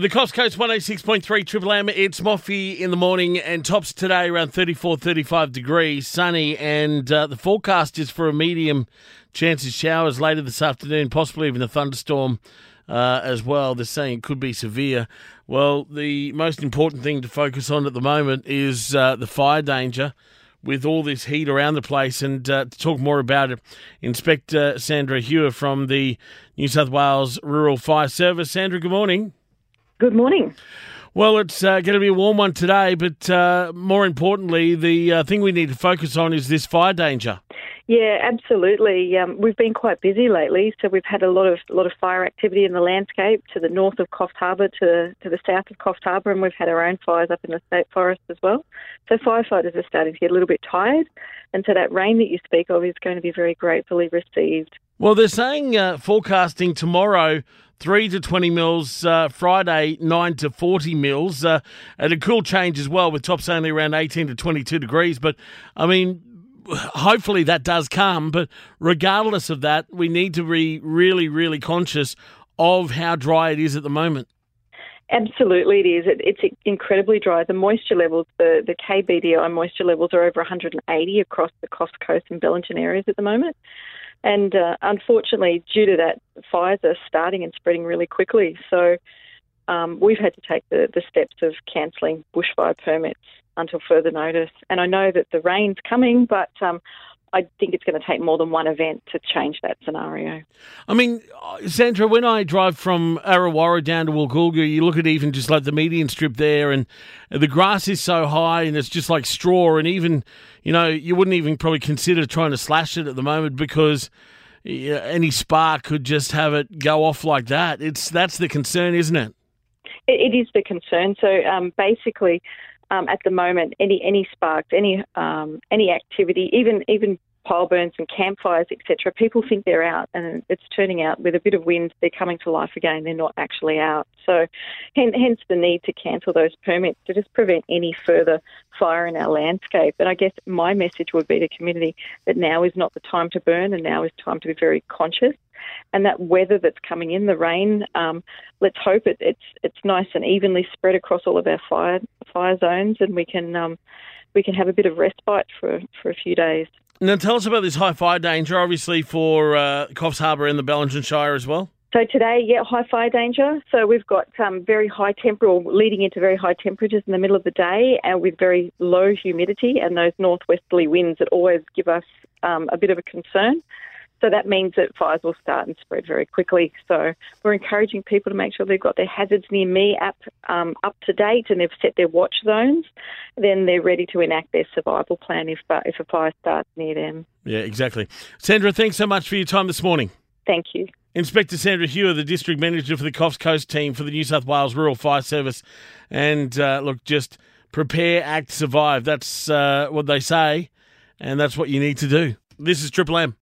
The Coffs Coast 186.3 Triple M. It's Moffee in the morning and tops today around 34, 35 degrees, sunny, and uh, the forecast is for a medium chance of showers later this afternoon, possibly even a thunderstorm uh, as well. They're saying it could be severe. Well, the most important thing to focus on at the moment is uh, the fire danger with all this heat around the place. And uh, to talk more about it, Inspector Sandra Hewer from the New South Wales Rural Fire Service. Sandra, good morning. Good morning. Well, it's uh, going to be a warm one today, but uh, more importantly, the uh, thing we need to focus on is this fire danger. Yeah, absolutely. Um, we've been quite busy lately, so we've had a lot of lot of fire activity in the landscape to the north of Coffs Harbour, to to the south of Coffs Harbour, and we've had our own fires up in the state forest as well. So firefighters are starting to get a little bit tired, and so that rain that you speak of is going to be very gratefully received. Well, they're saying uh, forecasting tomorrow 3 to 20 mils, uh, Friday 9 to 40 mils, uh, and a cool change as well with tops only around 18 to 22 degrees. But, I mean, hopefully that does come. But regardless of that, we need to be really, really conscious of how dry it is at the moment. Absolutely, it is. It, it's incredibly dry. The moisture levels, the, the KBDI moisture levels are over 180 across the Coffs Coast and Bellingen areas at the moment. And uh, unfortunately, due to that, fires are starting and spreading really quickly. So um, we've had to take the, the steps of cancelling bushfire permits until further notice. And I know that the rain's coming, but um, I think it's going to take more than one event to change that scenario. I mean, Sandra, when I drive from Arrawarra down to Woolgoolga, you look at even just like the median strip there, and the grass is so high and it's just like straw, and even, you know, you wouldn't even probably consider trying to slash it at the moment because any spark could just have it go off like that. It's that's the concern, isn't it? It is the concern. So um, basically, um, at the moment, any any sparks, any um, any activity, even even pile burns and campfires, etc. People think they're out, and it's turning out with a bit of wind, they're coming to life again. They're not actually out. So, hence the need to cancel those permits to just prevent any further fire in our landscape. And I guess my message would be to community that now is not the time to burn, and now is time to be very conscious and that weather that's coming in, the rain. Um, let's hope it, it's it's nice and evenly spread across all of our fire fire zones, and we can um, we can have a bit of respite for for a few days. Now, tell us about this high fire danger, obviously for uh, Coffs Harbour and the Bellingen Shire as well. So today, yeah, high fire danger. So we've got um, very high temperature, leading into very high temperatures in the middle of the day, and with very low humidity and those northwesterly winds that always give us um, a bit of a concern. So that means that fires will start and spread very quickly. So we're encouraging people to make sure they've got their Hazards Near Me app um, up to date and they've set their watch zones. Then they're ready to enact their survival plan if, uh, if a fire starts near them. Yeah, exactly. Sandra, thanks so much for your time this morning. Thank you. Inspector Sandra Hewer, the District Manager for the Coffs Coast team for the New South Wales Rural Fire Service. And uh, look, just prepare, act, survive. That's uh, what they say, and that's what you need to do. This is Triple M.